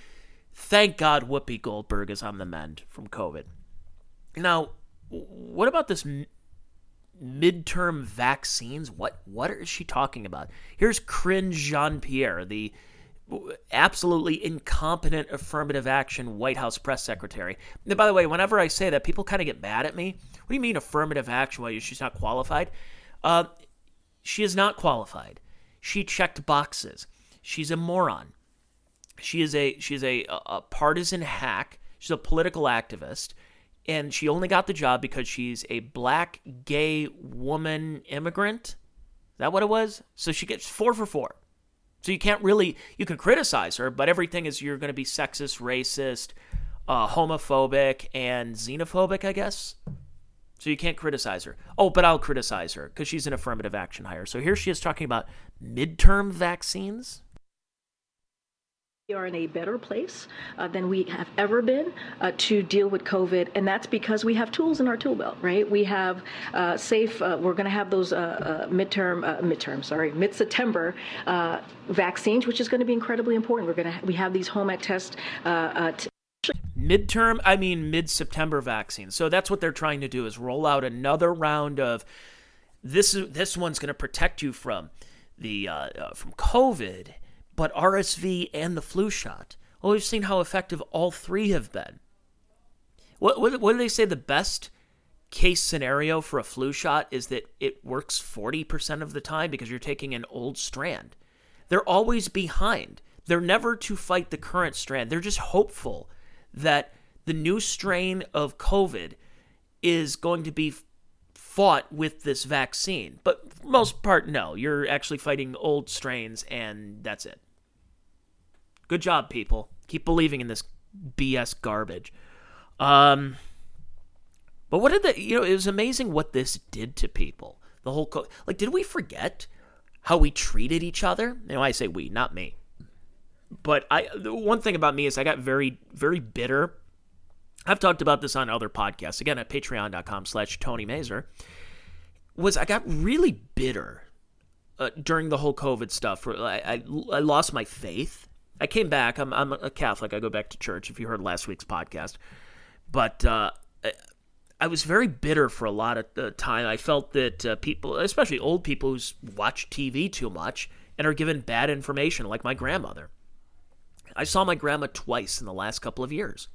thank God Whoopi Goldberg is on the mend from COVID. Now, what about this midterm vaccines? What what is she talking about? Here's Karine Jean Pierre, the absolutely incompetent affirmative action White House press secretary. And by the way, whenever I say that, people kind of get mad at me. What do you mean affirmative action? Well, she's not qualified. Uh, she is not qualified. She checked boxes. She's a moron. She is a she is a, a partisan hack. She's a political activist, and she only got the job because she's a black gay woman immigrant. Is that what it was? So she gets four for four. So you can't really you can criticize her, but everything is you're going to be sexist, racist, uh, homophobic, and xenophobic, I guess. So you can't criticize her. Oh, but I'll criticize her because she's an affirmative action hire. So here she is talking about midterm vaccines. We are in a better place uh, than we have ever been uh, to deal with COVID, and that's because we have tools in our tool belt, right? We have uh, safe. Uh, we're going to have those uh, uh, midterm, midterm, sorry, mid-September vaccines, which is going to be incredibly important. We're going to we have these home ec tests. T- midterm, I mean mid-September vaccines. So that's what they're trying to do is roll out another round of this. This one's going to protect you from the from COVID but RSV and the flu shot. Well, we've seen how effective all three have been. What, what, what do they say the best case scenario for a flu shot is that it works 40% of the time because you're taking an old strand. They're always behind. They're never to fight the current strand. They're just hopeful that the new strain of COVID is going to be fought with this vaccine. But most part, no. You're actually fighting old strains, and that's it. Good job, people. Keep believing in this BS garbage. Um, but what did the you know? It was amazing what this did to people. The whole co- like, did we forget how we treated each other? You know, I say we, not me. But I the one thing about me is I got very very bitter. I've talked about this on other podcasts. Again, at patreon.com slash Tony Mazur. Was I got really bitter uh, during the whole COVID stuff. Where I, I, I lost my faith. I came back. I'm, I'm a Catholic. I go back to church, if you heard last week's podcast. But uh, I was very bitter for a lot of the time. I felt that uh, people, especially old people who watch TV too much and are given bad information, like my grandmother. I saw my grandma twice in the last couple of years.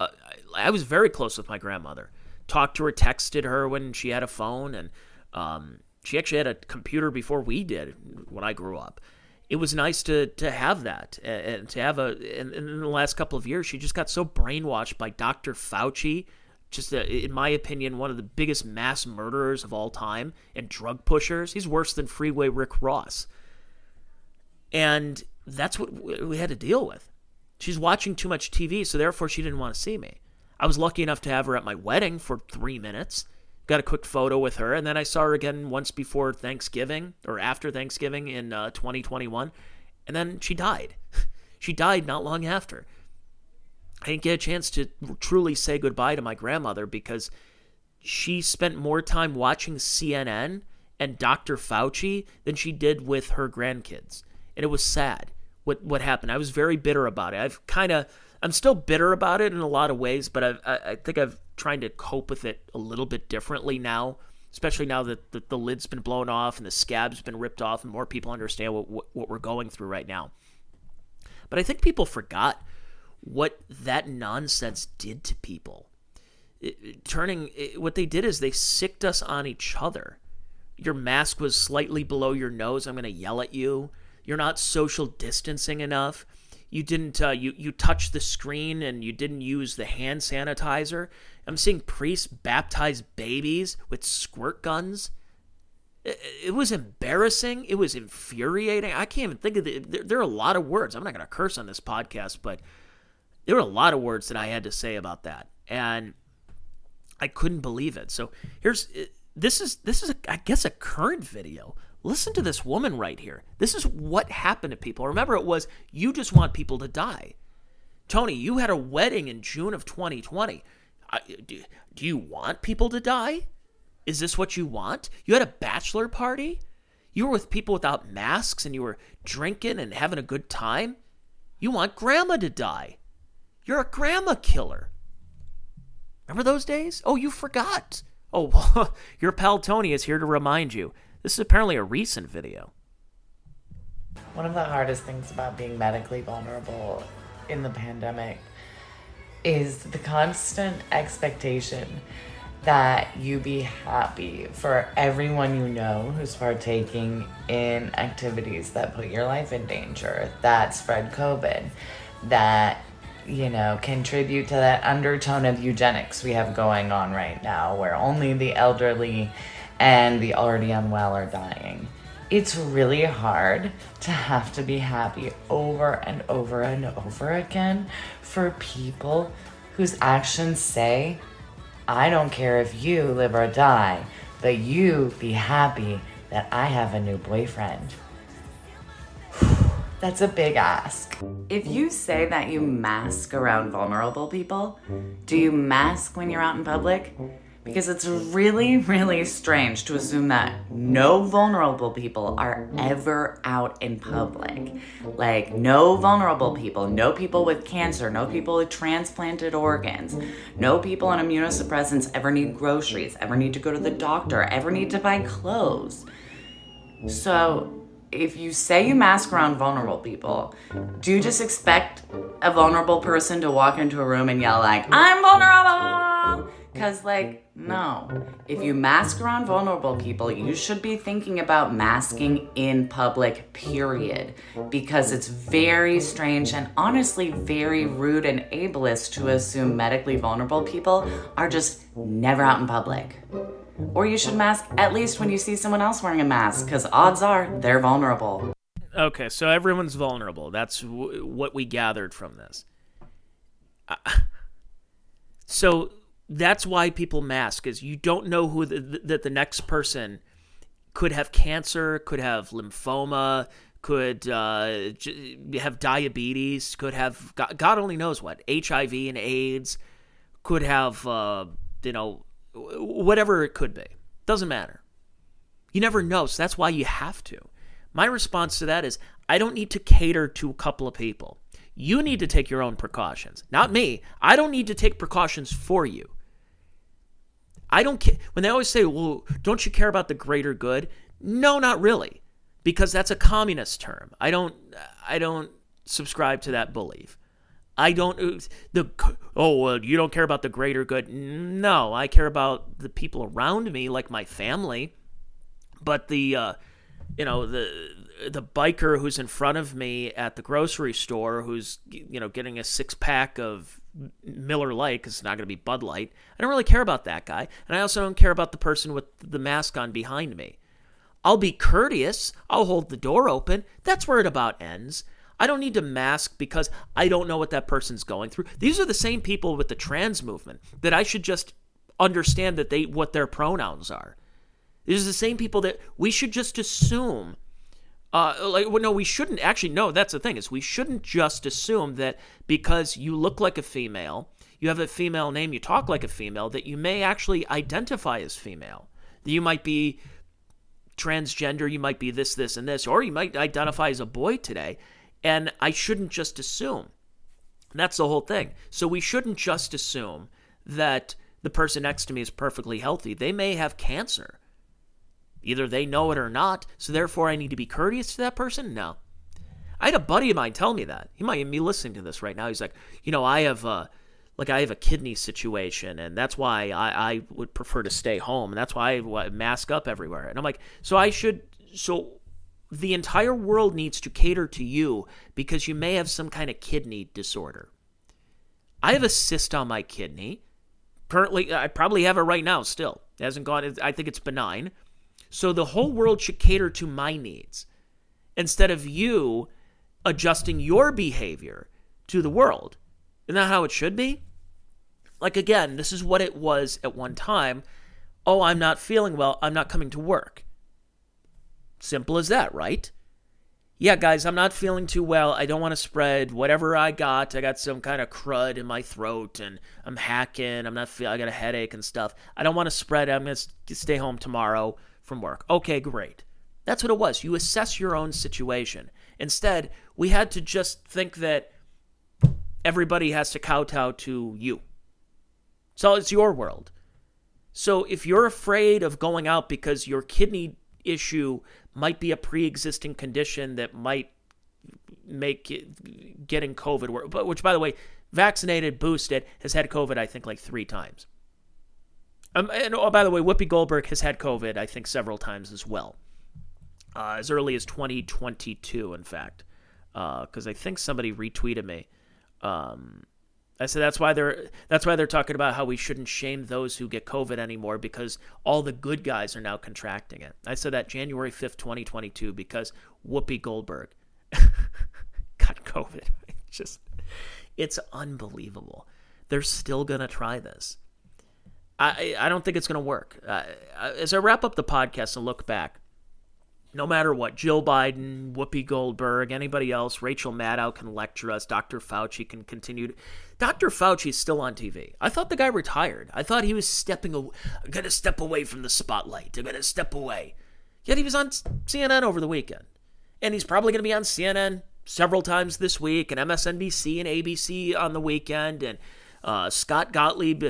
Uh, I, I, was very close with my grandmother. Talked to her, texted her when she had a phone, and um, she actually had a computer before we did when I grew up. It was nice to to have that and to have a. And, in the last couple of years, she just got so brainwashed by Dr. Fauci just a, in my opinion, one of the biggest mass murderers of all time and drug pushers. He's worse than Freeway Rick Ross. And that's what we had to deal with. She's watching too much TV, so therefore she didn't want to see me. I was lucky enough to have her at my wedding for three minutes. Got a quick photo with her, and then I saw her again once before Thanksgiving or after Thanksgiving in uh, 2021, and then she died. she died not long after. I didn't get a chance to truly say goodbye to my grandmother because she spent more time watching CNN and Dr. Fauci than she did with her grandkids. And it was sad what what happened. I was very bitter about it. I've kind of I'm still bitter about it in a lot of ways, but I've, I, I think I've trying to cope with it a little bit differently now, especially now that the, the lid's been blown off and the scab's been ripped off and more people understand what, what, what we're going through right now. But I think people forgot what that nonsense did to people. It, turning it, what they did is they sicked us on each other. Your mask was slightly below your nose. I'm going to yell at you. You're not social distancing enough. You didn't. Uh, you you touched the screen and you didn't use the hand sanitizer. I'm seeing priests baptize babies with squirt guns. It, it was embarrassing. It was infuriating. I can't even think of the. There, there are a lot of words. I'm not going to curse on this podcast, but there were a lot of words that I had to say about that, and I couldn't believe it. So here's this is this is a, I guess a current video. Listen to this woman right here. This is what happened to people. Remember, it was you just want people to die. Tony, you had a wedding in June of 2020. do, do you want people to die? Is this what you want? You had a bachelor party? You were with people without masks and you were drinking and having a good time? You want grandma to die. You're a grandma killer. Remember those days? Oh, you forgot. Oh, your pal Tony is here to remind you. This is apparently a recent video. One of the hardest things about being medically vulnerable in the pandemic is the constant expectation that you be happy for everyone you know who's partaking in activities that put your life in danger, that spread COVID, that you know, contribute to that undertone of eugenics we have going on right now, where only the elderly and the already unwell are dying. It's really hard to have to be happy over and over and over again for people whose actions say, I don't care if you live or die, but you be happy that I have a new boyfriend. That's a big ask. If you say that you mask around vulnerable people, do you mask when you're out in public? Because it's really, really strange to assume that no vulnerable people are ever out in public. Like, no vulnerable people, no people with cancer, no people with transplanted organs, no people on immunosuppressants ever need groceries, ever need to go to the doctor, ever need to buy clothes. So, if you say you mask around vulnerable people, do you just expect a vulnerable person to walk into a room and yell like, "I'm vulnerable"? Cuz like, no. If you mask around vulnerable people, you should be thinking about masking in public, period. Because it's very strange and honestly very rude and ableist to assume medically vulnerable people are just never out in public. Or you should mask at least when you see someone else wearing a mask, because odds are they're vulnerable. Okay, so everyone's vulnerable. That's w- what we gathered from this. Uh, so that's why people mask is you don't know who that the next person could have cancer, could have lymphoma, could uh, have diabetes, could have God, God only knows what HIV and AIDS, could have uh, you know whatever it could be. Doesn't matter. You never know, so that's why you have to. My response to that is I don't need to cater to a couple of people. You need to take your own precautions, not me. I don't need to take precautions for you. I don't care. When they always say, well, don't you care about the greater good? No, not really. Because that's a communist term. I don't, I don't subscribe to that belief. I don't, uh, the, oh, well, you don't care about the greater good. No, I care about the people around me, like my family. But the, uh, you know, the, the biker who's in front of me at the grocery store who's you know getting a six pack of Miller Lite because it's not going to be Bud Light. I don't really care about that guy, and I also don't care about the person with the mask on behind me. I'll be courteous. I'll hold the door open. That's where it about ends. I don't need to mask because I don't know what that person's going through. These are the same people with the trans movement that I should just understand that they what their pronouns are. These are the same people that we should just assume uh, like well, no, we shouldn't actually. No, that's the thing is we shouldn't just assume that because you look like a female, you have a female name, you talk like a female, that you may actually identify as female. That you might be transgender, you might be this, this, and this, or you might identify as a boy today. And I shouldn't just assume. That's the whole thing. So we shouldn't just assume that the person next to me is perfectly healthy. They may have cancer. Either they know it or not, so therefore I need to be courteous to that person? No. I had a buddy of mine tell me that. He might even be listening to this right now. He's like, you know, I have a, like I have a kidney situation, and that's why I, I would prefer to stay home, and that's why I mask up everywhere. And I'm like, so I should, so the entire world needs to cater to you because you may have some kind of kidney disorder. I have a cyst on my kidney. Currently, I probably have it right now still. It hasn't gone, I think it's benign. So the whole world should cater to my needs instead of you adjusting your behavior to the world. Isn't that how it should be? Like, again, this is what it was at one time. Oh, I'm not feeling well. I'm not coming to work. Simple as that, right? Yeah, guys, I'm not feeling too well. I don't want to spread whatever I got. I got some kind of crud in my throat and I'm hacking. I'm not feel I got a headache and stuff. I don't want to spread. I'm going to stay home tomorrow from work. Okay, great. That's what it was. You assess your own situation. Instead, we had to just think that everybody has to kowtow to you. So it's your world. So if you're afraid of going out because your kidney issue might be a pre-existing condition that might make it, getting COVID, which by the way, vaccinated, boosted, has had COVID I think like three times. Um, and oh, by the way, Whoopi Goldberg has had COVID, I think, several times as well. Uh, as early as 2022, in fact, because uh, I think somebody retweeted me. Um, I said that's why they're that's why they're talking about how we shouldn't shame those who get COVID anymore because all the good guys are now contracting it. I said that January 5th, 2022, because Whoopi Goldberg got COVID. It's just it's unbelievable. They're still gonna try this. I, I don't think it's going to work. Uh, as I wrap up the podcast and look back, no matter what, Jill Biden, Whoopi Goldberg, anybody else, Rachel Maddow can lecture us, Dr. Fauci can continue. Dr. Fauci is still on TV. I thought the guy retired. I thought he was stepping away. Going to step away from the spotlight. I'm going to step away. Yet he was on CNN over the weekend. And he's probably going to be on CNN several times this week, and MSNBC and ABC on the weekend, and uh, Scott Gottlieb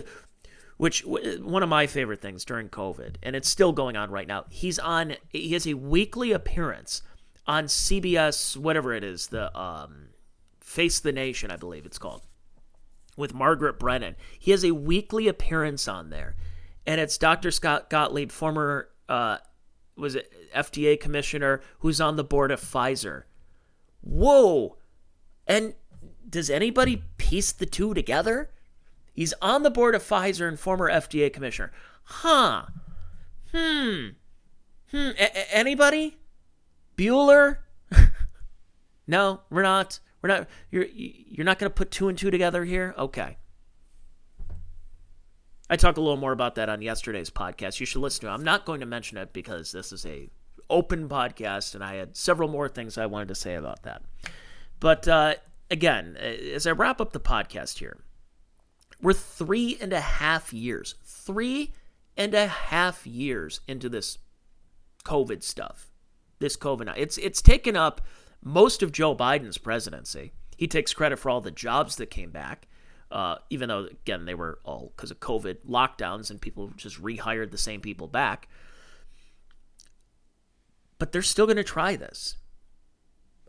which one of my favorite things during COVID, and it's still going on right now. He's on. He has a weekly appearance on CBS, whatever it is, the um, Face the Nation, I believe it's called, with Margaret Brennan. He has a weekly appearance on there, and it's Dr. Scott Gottlieb, former uh, was it FDA commissioner, who's on the board of Pfizer. Whoa! And does anybody piece the two together? He's on the board of Pfizer and former FDA commissioner. Huh. Hmm. Hmm. A- anybody? Bueller? no, we're not. We're not you're you're not going to put two and two together here? Okay. I talk a little more about that on yesterday's podcast. You should listen to it. I'm not going to mention it because this is a open podcast and I had several more things I wanted to say about that. But uh, again, as I wrap up the podcast here, we're three and a half years, three and a half years into this COVID stuff. This COVID, it's it's taken up most of Joe Biden's presidency. He takes credit for all the jobs that came back, uh, even though again they were all because of COVID lockdowns and people just rehired the same people back. But they're still going to try this.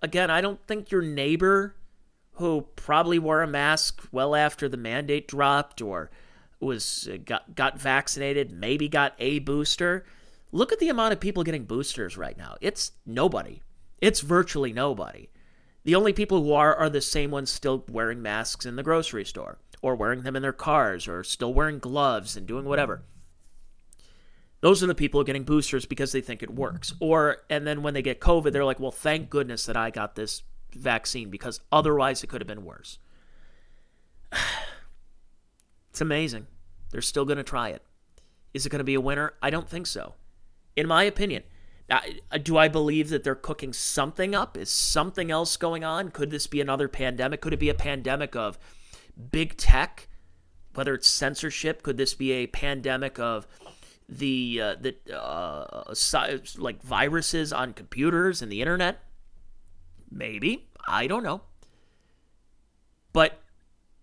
Again, I don't think your neighbor who probably wore a mask well after the mandate dropped or was uh, got got vaccinated, maybe got a booster. Look at the amount of people getting boosters right now. It's nobody. It's virtually nobody. The only people who are are the same ones still wearing masks in the grocery store or wearing them in their cars or still wearing gloves and doing whatever. Those are the people getting boosters because they think it works. Or and then when they get COVID, they're like, "Well, thank goodness that I got this vaccine because otherwise it could have been worse. it's amazing. They're still going to try it. Is it going to be a winner? I don't think so. In my opinion, do I believe that they're cooking something up? Is something else going on? Could this be another pandemic? Could it be a pandemic of big tech? Whether it's censorship, could this be a pandemic of the uh, the uh, like viruses on computers and the internet? Maybe. I don't know. But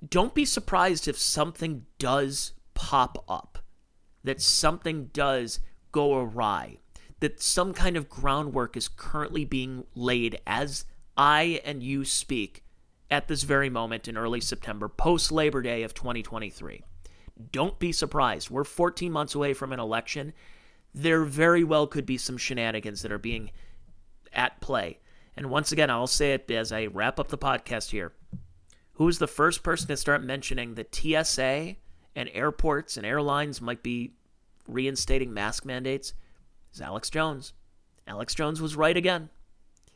don't be surprised if something does pop up, that something does go awry, that some kind of groundwork is currently being laid as I and you speak at this very moment in early September, post Labor Day of 2023. Don't be surprised. We're 14 months away from an election. There very well could be some shenanigans that are being at play and once again, I'll say it as I wrap up the podcast here. Who's the first person to start mentioning that TSA and airports and airlines might be reinstating mask mandates? Is Alex Jones. Alex Jones was right again.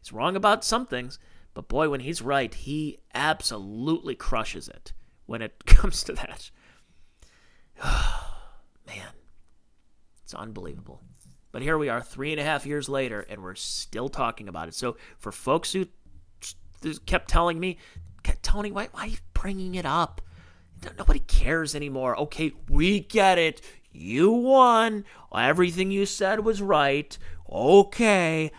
He's wrong about some things, but boy, when he's right, he absolutely crushes it when it comes to that. Man, it's unbelievable. But here we are, three and a half years later, and we're still talking about it. So for folks who kept telling me, Tony, why, why are you bringing it up? Nobody cares anymore. Okay, we get it. You won. Everything you said was right. Okay.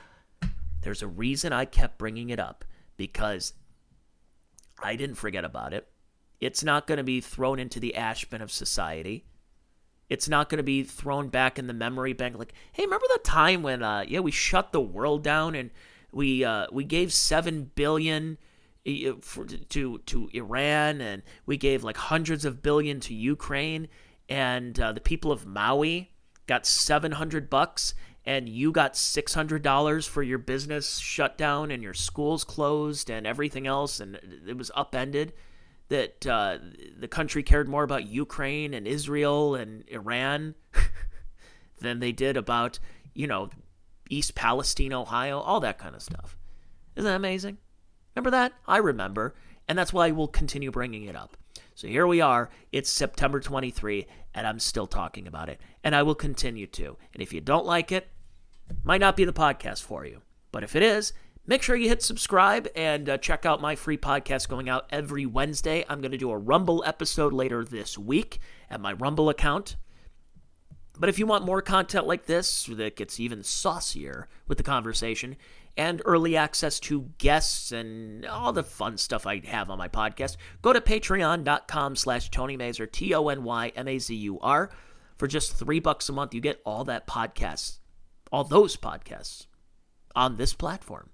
There's a reason I kept bringing it up because I didn't forget about it. It's not going to be thrown into the ash bin of society. It's not going to be thrown back in the memory bank. Like, hey, remember the time when uh, yeah we shut the world down and we uh, we gave seven billion for, to to Iran and we gave like hundreds of billion to Ukraine and uh, the people of Maui got seven hundred bucks and you got six hundred dollars for your business shut down and your schools closed and everything else and it was upended that uh, the country cared more about Ukraine and Israel and Iran than they did about, you know, East Palestine, Ohio, all that kind of stuff. Isn't that amazing? Remember that? I remember. And that's why we'll continue bringing it up. So here we are. It's September 23, and I'm still talking about it. And I will continue to. And if you don't like it, might not be the podcast for you. But if it is, Make sure you hit subscribe and uh, check out my free podcast going out every Wednesday. I'm going to do a Rumble episode later this week at my Rumble account. But if you want more content like this that gets even saucier with the conversation and early access to guests and all the fun stuff I have on my podcast, go to patreon.com slash Tony Mazur, T-O-N-Y-M-A-Z-U-R. For just three bucks a month, you get all that podcasts, all those podcasts on this platform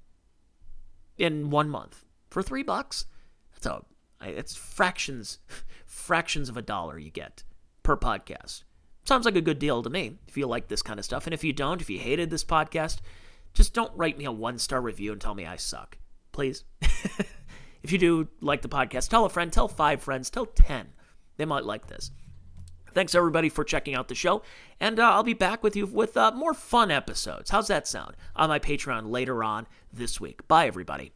in one month for three bucks. That's a it's fractions fractions of a dollar you get per podcast. Sounds like a good deal to me if you like this kind of stuff. And if you don't, if you hated this podcast, just don't write me a one star review and tell me I suck. Please. if you do like the podcast, tell a friend, tell five friends, tell 10. They might like this. Thanks everybody for checking out the show, and uh, I'll be back with you with uh, more fun episodes. How's that sound? On my Patreon later on this week. Bye, everybody.